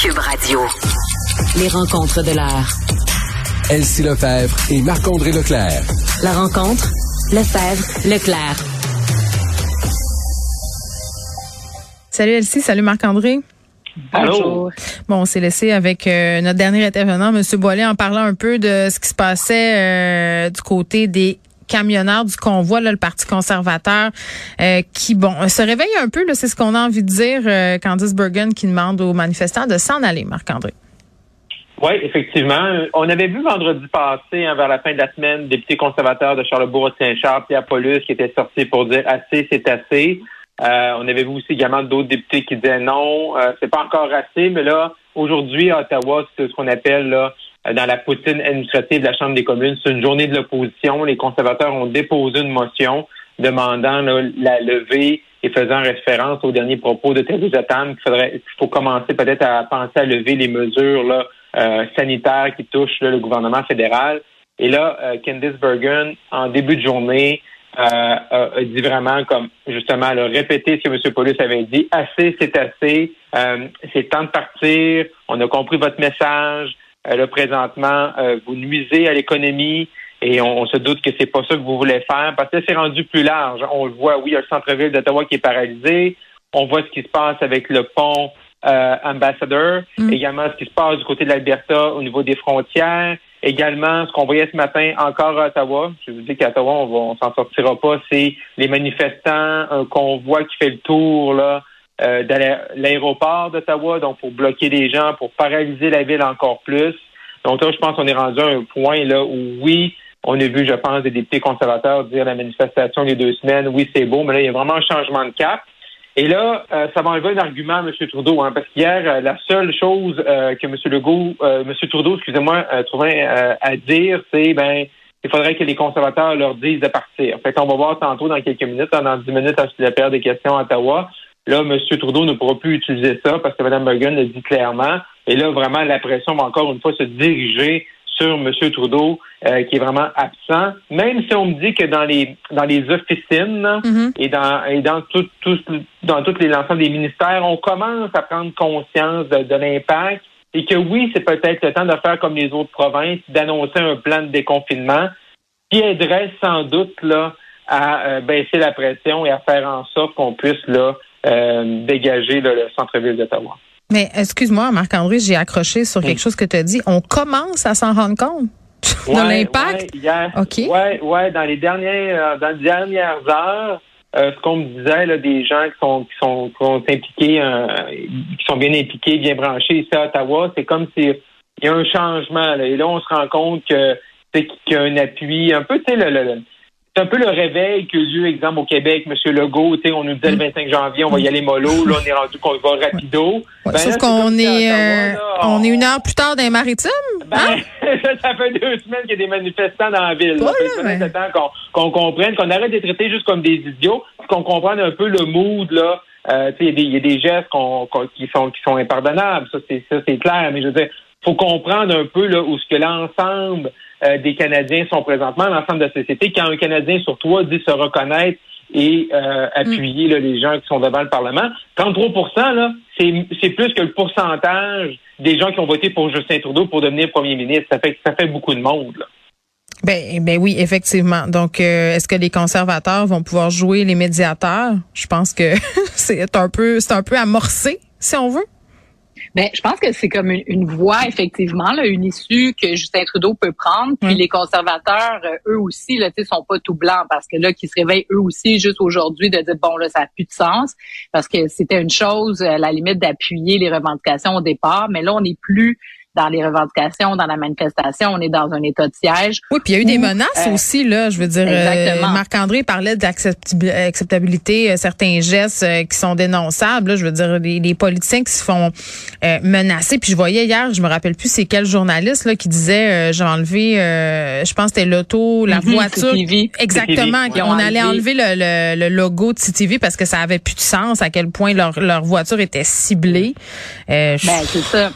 Cube Radio. Les rencontres de l'heure. Elsie Lefebvre et Marc-André Leclerc. La rencontre, Lefebvre, Leclerc. Salut Elsie, salut Marc-André. Bonjour. Bon, on s'est laissé avec euh, notre dernier intervenant, M. Boilet, en parlant un peu de ce qui se passait euh, du côté des camionneurs du convoi, là, le Parti conservateur, euh, qui, bon, se réveille un peu, c'est ce qu'on a envie de dire, Candice Bergen qui demande aux manifestants de s'en aller, Marc-André. Oui, effectivement. On avait vu vendredi passé, hein, vers la fin de la semaine, député conservateur de Charlebourg-Saint-Charles, Pierre Paulus, qui était sorti pour dire assez, c'est assez. Euh, on avait vu aussi également d'autres députés qui disaient non, euh, c'est pas encore assez, mais là, aujourd'hui, à Ottawa, c'est ce qu'on appelle là, dans la poutine administrative de la Chambre des communes, c'est une journée de l'opposition. Les conservateurs ont déposé une motion demandant la levée et faisant référence aux derniers propos de Theresa Tam qu'il faudrait qu'il faut commencer peut-être à penser à lever les mesures là, euh, sanitaires qui touchent le gouvernement fédéral. Et là, euh, Candice Bergen, en début de journée, euh, a dit vraiment comme justement le répéter ce que M. Paulus avait dit. Assez, c'est assez. Euh, c'est temps de partir. On a compris votre message. Euh, là, présentement, euh, vous nuisez à l'économie et on, se doute que c'est pas ça que vous voulez faire parce que c'est rendu plus large. On le voit, oui, il y a le centre-ville d'Ottawa qui est paralysé. On voit ce qui se passe avec le pont euh, Ambassador, mm. également ce qui se passe du côté de l'Alberta au niveau des frontières. Également, ce qu'on voyait ce matin encore à Ottawa, je vous dis qu'à Ottawa, on, va, on s'en sortira pas, c'est les manifestants, un convoi qui fait le tour là, euh, de l'aéroport d'Ottawa, donc pour bloquer les gens, pour paralyser la ville encore plus. Donc là, je pense qu'on est rendu à un point là où oui, on a vu, je pense, des députés conservateurs dire la manifestation les deux semaines, oui, c'est beau, mais là, il y a vraiment un changement de cap. Et là, euh, ça va enlever un argument M. Trudeau, hein, parce qu'hier, euh, la seule chose euh, que M. Legault, M. Trudeau, excusez-moi, trouvait à dire, c'est ben il faudrait que les conservateurs leur disent de partir. Fait qu'on va voir tantôt dans quelques minutes, dans dix minutes, à la période des questions à Ottawa. Là, M. Trudeau ne pourra plus utiliser ça parce que Mme Bergen le dit clairement. Et là, vraiment, la pression va encore une fois se diriger sur M. Trudeau, euh, qui est vraiment absent. Même si on me dit que dans les dans les officines mm-hmm. et dans et dans tout, tout dans toutes les l'ensemble des ministères, on commence à prendre conscience de, l'impact et que oui, c'est peut-être le temps de faire comme les autres provinces, d'annoncer un plan de déconfinement qui aiderait sans doute là à euh, baisser la pression et à faire en sorte qu'on puisse là euh, dégager le centre-ville d'Ottawa. Mais excuse-moi, Marc-André, j'ai accroché sur quelque chose que tu as dit. On commence à s'en rendre compte de l'impact. Oui, ouais, ouais, dans les dernières, euh, dans les dernières heures, euh, ce qu'on me disait, là, des gens qui sont qui sont, impliqués, euh, qui sont bien impliqués, bien branchés ici à Ottawa, c'est comme si il y a un changement. Là, et là, on se rend compte que qu'il y a un appui, un peu, tu sais, le, le, c'est un peu le réveil que j'ai eu, exemple, au Québec, M. Legault, on nous disait le 25 mm. janvier, on va y aller mollo, là, on est rendu qu'on va rapido. Ben, sauf qu'on est, euh, on... est une heure plus tard dans les maritimes. Ben, hein? ça fait deux semaines qu'il y a des manifestants dans la ville. Pas là, temps qu'on comprenne, qu'on arrête de traiter juste comme des idiots, qu'on comprenne un peu le mood, là. Euh, il y, a des gestes qui sont qui sont impardonnables, ça c'est ça c'est clair, mais je veux dire, faut comprendre un peu là où ce que l'ensemble euh, des Canadiens sont présentement, l'ensemble de la société. Quand un Canadien sur toi dit se reconnaître et euh, appuyer là, les gens qui sont devant le Parlement, 33 là, c'est plus que le pourcentage des gens qui ont voté pour Justin Trudeau pour devenir premier ministre. Ça fait ça fait beaucoup de monde. Là. Ben, ben oui, effectivement. Donc, euh, est-ce que les conservateurs vont pouvoir jouer les médiateurs? Je pense que c'est un peu, c'est un peu amorcé si on veut? Ben, je pense que c'est comme une, voie, effectivement, là, une issue que Justin Trudeau peut prendre. Puis les conservateurs, euh, eux aussi, là, sont pas tout blancs parce que là, qui se réveillent eux aussi juste aujourd'hui de dire bon là, ça a plus de sens. Parce que c'était une chose à la limite d'appuyer les revendications au départ, mais là, on n'est plus dans les revendications, dans la manifestation, on est dans un état de siège. Oui, puis il y a eu des menaces euh, aussi là, je veux dire euh, Marc-André parlait d'acceptabilité euh, certains gestes qui sont dénonçables, je veux dire les, politiciens qui se font menacer. Puis je voyais hier, je me rappelle plus c'est quel journaliste là qui disait j'ai enlevé je pense c'était l'auto, la mm-hmm, voiture. Exactement, on allait enlever le, logo de CTV parce que ça avait plus de sens à quel point leur leur voiture était ciblée. ben, c'est ça.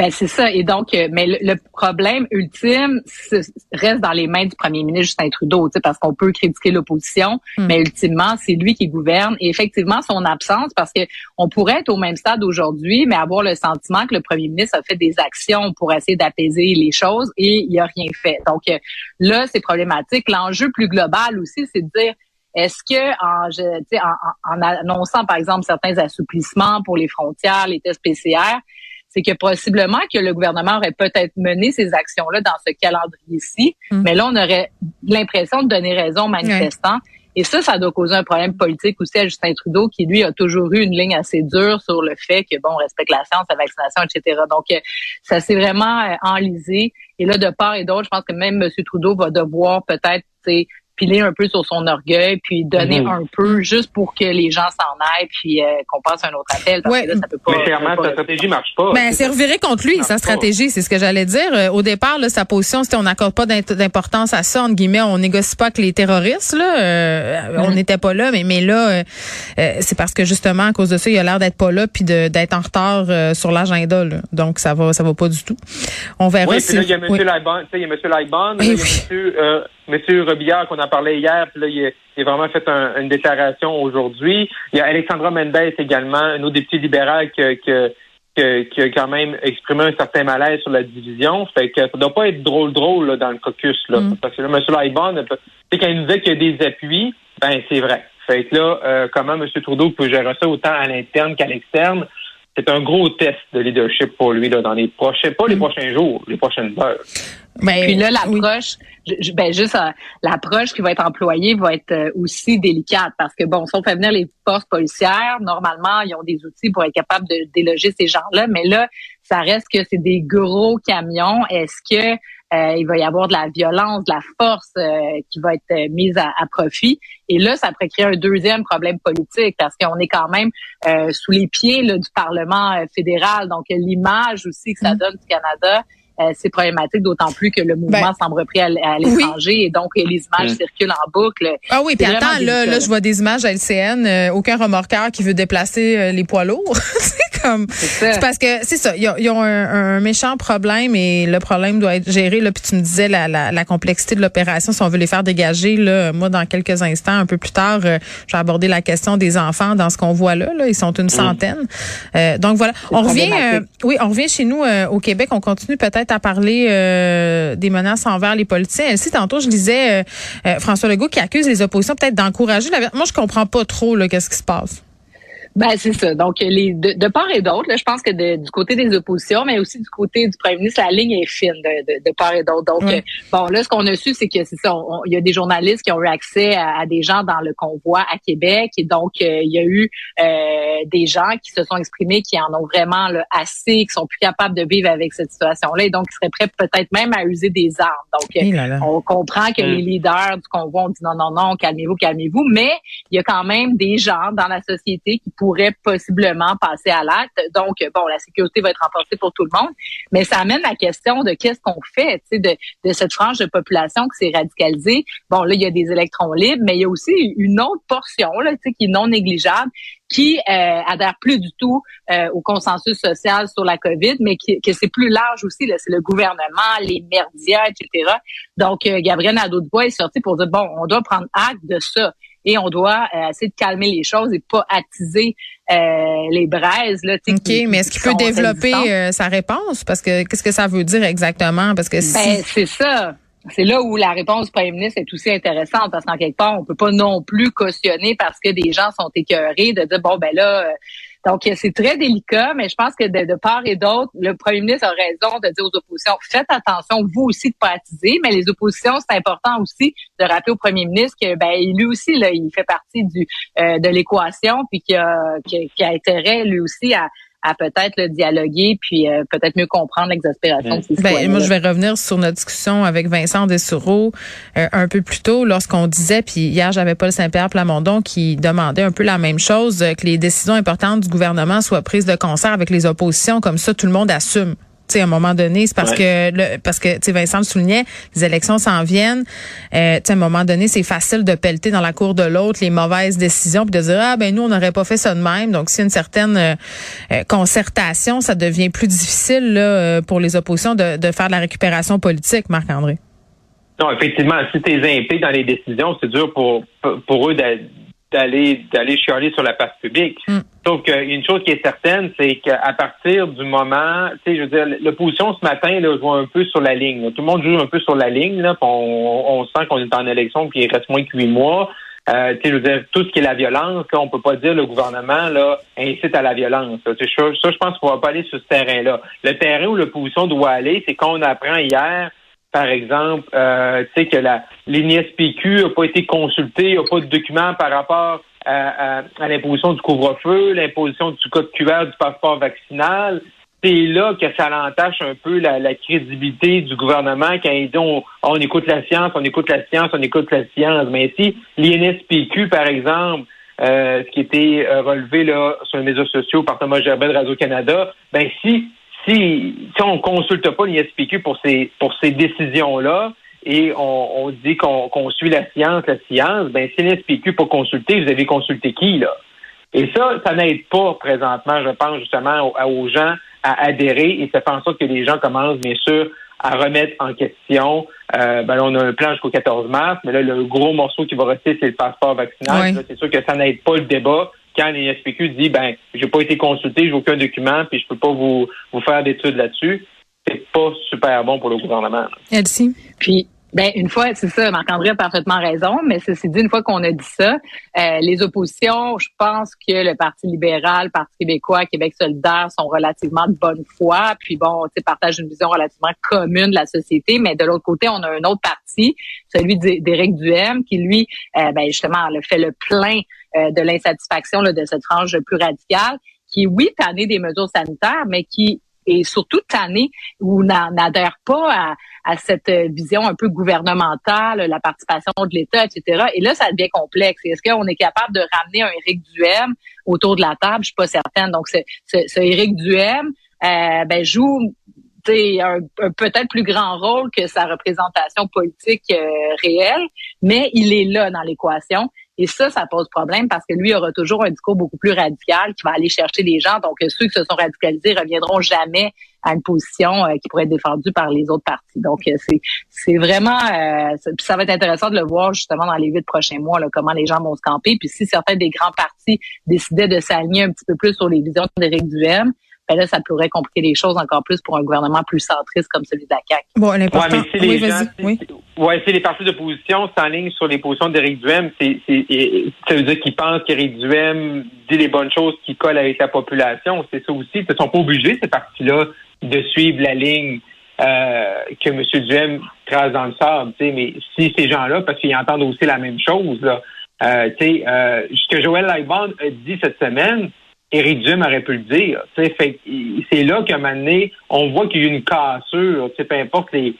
Ben c'est ça. Et donc, euh, mais le, problème ultime reste dans les mains du premier ministre Justin Trudeau, parce qu'on peut critiquer l'opposition, hmm. mais ultimement, c'est lui qui gouverne. Et effectivement, son absence, parce que on pourrait être au même stade aujourd'hui, mais avoir le sentiment que le premier ministre a fait des actions pour essayer d'apaiser les choses et il a rien fait. Donc euh, là, c'est problématique. L'enjeu plus global aussi, c'est de dire est-ce que en, en, en, annonçant, par exemple, certains assouplissements pour les frontières, les tests PCR, c'est que possiblement que le gouvernement aurait peut-être mené ces actions-là dans ce calendrier-ci, mm. mais là, on aurait l'impression de donner raison aux manifestants. Et ça, ça doit causer un problème politique aussi à Justin Trudeau, qui lui a toujours eu une ligne assez dure sur le fait que bon, on respecte la science, la vaccination, etc. Donc, euh, ça s'est vraiment euh, enlisé. Et là, de part et d'autre, je pense que même M. Trudeau va devoir peut-être piler un peu sur son orgueil, puis donner mhm. un peu juste pour que les gens s'en aillent, puis euh, qu'on passe un autre appel. Parce que là, ça peut pas. Mais clairement, sa stratégie marche pas. Ben, c'est reviré contre lui, sa stratégie, c'est ce que j'allais dire. Euh, au départ, là, sa position, c'était on n'accorde pas d'importance à ça, entre guillemets, on négocie pas avec les terroristes. Là, euh, on mhm. n'était pas là, mais mais là, c'est parce que justement à cause de ça, il a l'air d'être pas là, puis d'être en retard sur l'agenda. Donc ça va, ça va pas du tout. On verra. Oui, puis là, il y a M. Oui. il y a M. Lightbond, il y a M. Monsieur Robillard qu'on a parlé hier, puis là, il, a, vraiment fait une déclaration aujourd'hui. Il y a Alexandra Mendes également, un autre député libéral qui, qui, a quand même exprimé un certain malaise sur la division. Fait que ça doit pas être drôle drôle dans le caucus. Là, mm. Parce que là, M. Lightbond, quand il nous disait qu'il y a des appuis, ben c'est vrai. Fait que là, euh, comment M. Trudeau peut gérer ça autant à l'interne qu'à l'externe? c'est un gros test de leadership pour lui là, dans les prochains, pas les mm. prochains jours, les prochaines heures. Ben, Puis là, l'approche, ben juste euh, l'approche qui va être employée va être euh, aussi délicate parce que bon, si on fait venir les forces policières, normalement, ils ont des outils pour être capables de déloger ces gens-là, mais là, ça reste que c'est des gros camions. Est-ce que euh, il va y avoir de la violence, de la force qui va être mise à, profit? Et là, ça pourrait créer un deuxième problème politique parce qu'on est quand même sous les pieds là, du Parlement fédéral. Donc, l'image aussi que ça mm. donne du Canada, euh, c'est problématique, d'autant plus que le mouvement ben, semble repris à, l'étranger et donc les images circulent en boucle. Ah oui, puis attends, là, là, je vois des images à LCN, euh, aucun remorqueur qui veut déplacer euh, les poids lourds. comme, c'est parce que c'est ça, ils ont, un, méchant problème et le problème doit être géré. Là, puis tu me disais la, la, la complexité de l'opération, si on veut les faire dégager, là, moi dans quelques instants, un peu plus tard, je vais aborder la question des enfants dans ce qu'on voit là. Là, ils sont une mm. centaine. donc voilà, on revient, oui, on revient chez nous au Québec. On continue peut-être à parler euh, des menaces envers les politiciens. Elsie, tantôt, je disais euh, euh, François Legault qui accuse les oppositions peut-être d'encourager la... Moi, je comprends pas trop qu'est-ce qui se passe. Ben c'est ça. Donc les de, part et d'autre, je pense que du côté des oppositions, mais aussi du côté du premier ministre, la ligne est fine de, de, part et d'autre. Donc euh, bon, là ce qu'on a su, c'est que c'est ça. Il y a des journalistes qui ont eu accès à, des gens dans le convoi à Québec, et donc euh, il y a eu euh, des gens qui se sont exprimés, qui en ont vraiment assez, qui sont plus capables de vivre avec cette situation-là, et donc qui seraient prêts peut-être même à user des armes. Donc eh on comprend que mm. les leaders du convoi ont dit non, non, non, calmez-vous, calmez-vous, mais il y a quand même des gens dans la société qui pourrait possiblement passer à l'acte. Donc, bon, la sécurité va être renforcée pour tout le monde, mais ça amène la question de qu'est-ce qu'on fait, de, de cette frange de population qui s'est radicalisée. Bon, là, il y a des électrons libres, mais il y a aussi une autre portion, là, tu sais, qui est non négligeable, qui euh, adhère plus du tout euh, au consensus social sur la COVID, mais qui, que c'est plus large aussi. Là, c'est le gouvernement, les médias, etc. Donc, euh, Gabriel Nadeau-Dubois est sorti pour dire, bon, on doit prendre acte de ça et on doit euh, essayer de calmer les choses et pas attiser euh, les braises. Là, OK, mais est-ce qu'il peut développer euh, sa réponse? Parce que qu'est-ce que ça veut dire exactement? Parce que si... Ben, c'est ça. C'est là où la réponse du premier ministre est aussi intéressante parce qu'en quelque part, on peut pas non plus cautionner parce que des gens sont écœurés de dire bon ben là, Donc, c'est très délicat, mais je pense que de, part et d'autre, le premier ministre a raison de dire aux oppositions, faites attention, vous aussi, de pas attiser, mais les oppositions, c'est important aussi de rappeler au premier ministre que ben, lui aussi, là, il fait partie du euh, de l'équation, puis qu'il a, a, a intérêt, lui aussi, à à peut-être le dialoguer puis euh, peut-être mieux comprendre l'exaspération de ces ben, Moi, je vais revenir sur notre discussion avec Vincent Dessureau euh, un peu plus tôt lorsqu'on disait, puis hier, j'avais Paul Saint-Pierre Plamondon qui demandait un peu la même chose, euh, que les décisions importantes du gouvernement soient prises de concert avec les oppositions, comme ça, tout le monde assume à un moment donné, c'est parce que le, parce que tu Vincent le soulignait, les élections s'en viennent. Euh, à un moment donné, c'est facile de pelleter dans la cour de l'autre les mauvaises décisions puis de dire ah ben nous on n'aurait pas fait ça de même. Donc s'il y a une certaine euh, euh, concertation, ça devient plus difficile là, pour les oppositions de, de faire de la récupération politique, Marc-André. Non, effectivement, si tu es impliqué dans les décisions, c'est dur pour pour eux d'aller d'aller chialer sur la place publique. Mm. Sauf qu'une chose qui est certaine, c'est qu'à partir du moment, tu sais, je veux dire, l'opposition ce matin là, joue un peu sur la ligne. Tout le monde joue un peu sur la ligne. Là, on, on sent qu'on est en élection puis il reste moins que huit mois. Euh, je veux dire, tout ce qui est la violence, là, on peut pas dire le gouvernement là incite à la violence. Ça, ça je pense qu'on va pas aller sur ce terrain-là. Le terrain où l'opposition doit aller, c'est qu'on apprend hier par exemple, euh, tu sais que la l'INSPQ n'a pas été consultée, n'a pas de document par rapport à, l'imposition du couvre-feu, l'imposition du code QR du passeport vaccinal. C'est là que ça l'entache un peu la, crédibilité du gouvernement quand ils disent on, écoute la science, on écoute la science, on écoute la science. Mais si l'INSPQ, par exemple, euh, ce qui était euh, relevé là sur les médias sociaux par Thomas Gerbet de Radio-Canada, ben si si, si on consulte pas l'INSPQ pour ces pour ces décisions-là, et on, on dit qu'on suit la science, la science, ben si l'SPQ pas consulté, vous avez consulté qui, là? Et ça, ça n'aide pas présentement, je pense, justement, aux, gens à adhérer et ça fait en sorte que les gens commencent, bien sûr, à remettre en question. Euh, ben on a un plan jusqu'au 14 mars, mais là, le gros morceau qui va rester, c'est le passeport vaccinal. C'est sûr que ça n'aide pas le débat quand l'ISPQ dit ben j'ai pas été consulté, j'ai aucun document, puis je peux pas vous, vous faire d'études là-dessus c'est pas super bon pour le gouvernement. Elsie? Puis ben une fois, c'est ça, Marc-André a parfaitement raison, mais ceci dit, une fois qu'on a dit ça, euh, les oppositions, je pense que le Parti libéral, le Parti québécois, Québec solidaire sont relativement de bonne foi, puis bon, tu partagent une vision relativement commune de la société, mais de l'autre côté, on a un autre parti, celui d'Éric Duhem, qui lui, euh, ben justement, le fait le plein euh, de l'insatisfaction de cette frange plus radicale, qui, oui, tanné des mesures sanitaires, mais qui et surtout année où n'adhère pas à, cette vision un peu gouvernementale, la participation de l'État, etc. Et là, ça devient complexe. Est-ce qu'on est capable de ramener un Éric Duhem autour de la table? Je suis pas certaine. Donc, ce, Éric Duhem euh, ben, joue un, un peut-être plus grand rôle que sa représentation politique euh, réelle, mais il est là dans l'équation. Et ça, ça pose problème parce que lui aura toujours un discours beaucoup plus radical qui va aller chercher les gens. Donc, ceux qui se sont radicalisés reviendront jamais à une position euh, qui pourrait être défendue par les autres partis. Donc, euh, c'est vraiment euh, ça va être intéressant de le voir justement dans les huit prochains mois, là, comment les gens vont se camper. Puis si certains des grands partis décidaient de s'aligner un petit peu plus sur les visions d'Éric Duhem, ben là, ça pourrait compliquer les choses encore plus pour un gouvernement plus centriste comme celui de la CAQ. Bon, l'important... Ouais, si les gens, oui. ouais, si les partis d'opposition s'enlignent sur les positions d'Éric Duhem, c'est, ça veut dire qu'ils pensent qu'Éric Duhem dit les bonnes choses qui collent avec la population. C'est ça aussi. Ils ne sont pas obligés, ces partis-là, de suivre la ligne euh, que M. Duhem trace dans le sable. Mais si ces gens-là, parce qu'ils entendent aussi la même chose, là, euh, euh, ce que Joël Lightbond a dit cette semaine, Duhem aurait pu le dire. C'est là qu'à un moment donné, on voit qu'il y a une cassure. Peu importe les,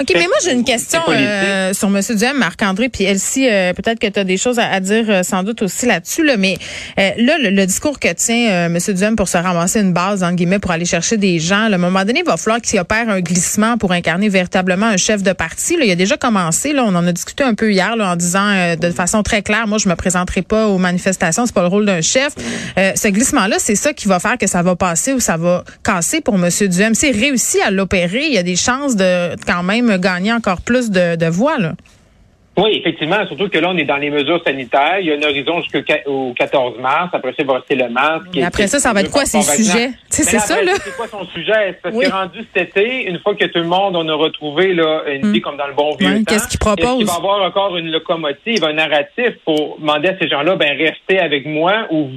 OK, mais moi, j'ai une question euh, sur M. Duhem, Marc-André, puis Elsie, euh, peut-être que tu as des choses à, dire euh, sans doute aussi là-dessus, là, mais là, le, discours que tient M. Duhem pour se ramasser une base, en guillemets, pour aller chercher des gens, à un moment donné, il va falloir qu'il opère un glissement pour incarner véritablement un chef de parti. Là. Il a déjà commencé, là, on en a discuté un peu hier là, en disant de façon très claire, moi, je me présenterai pas aux manifestations, c'est pas le rôle d'un chef. ce glissement-là, c'est ça qui va faire que ça va passer ou ça va casser pour M. Duhem. C'est réussi à l'opérer, il y a des chances de quand même gagner encore plus de, de voix. Là. Oui, effectivement, surtout que là, on est dans les mesures sanitaires. Il y a un horizon jusqu'au 14 mars. Après ça, il va rester le masque. Et après ça, ça va être quoi ses sujets? C'est ça, là? C'est quoi son sujet? Parce que rendu cet été, une fois que tout le monde, on a retrouvé là, une vie hmm. comme dans le bon vieux temps. Qu'est-ce qu'il propose? Il va avoir encore une locomotive, un narratif pour demander à ces gens-là, ben, restez avec moi ou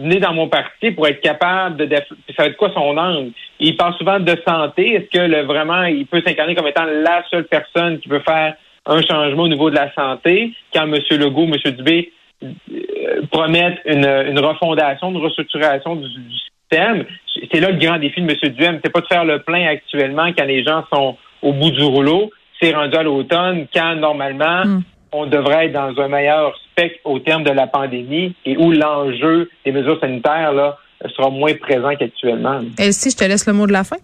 venez dans mon parti pour être capable de ça va être quoi son angle? Il parle souvent de santé. Est-ce que le, vraiment il peut s'incarner comme étant la seule personne qui peut faire un changement au niveau de la santé? Quand M. Legault, M. Dubé euh, promettent une, une refondation, une restructuration du, système. C'est là le grand défi de M. Duhem. C'est pas de faire le plein actuellement quand les gens sont au bout du rouleau. C'est rendu à l'automne quand normalement hmm. On devrait être dans un meilleur spectre au terme de la pandémie et où l'enjeu des mesures sanitaires là sera moins présent qu'actuellement. si je te laisse le mot de la fin.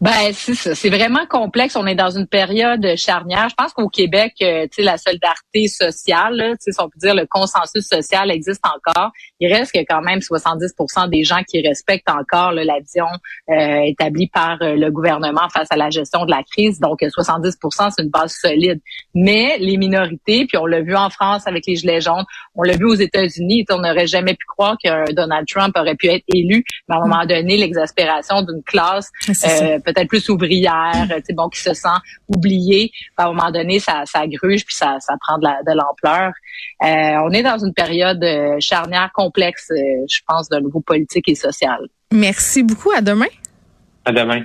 Ben c'est ça, c'est vraiment complexe. On est dans une période charnière. Je pense qu'au Québec, euh, tu sais, la solidarité sociale, tu sais, si on peut dire le consensus social existe encore. Il reste que quand même 70% des gens qui respectent encore la vision euh, établie par euh, le gouvernement face à la gestion de la crise. Donc 70%, c'est une base solide. Mais les minorités, puis on l'a vu en France avec les gilets jaunes, on l'a vu aux États-Unis. On n'aurait jamais pu croire que Donald Trump aurait pu être élu, mais à un moment donné, l'exaspération d'une classe euh, peut-être plus ouvrière, tu bon, qui se sent oubliée, à un moment donné, ça, ça gruge puis ça, ça prend de l'ampleur. Euh, on est dans une période euh, charnière complexe, je pense, d'un niveau politique et social. Merci beaucoup. À demain. À demain.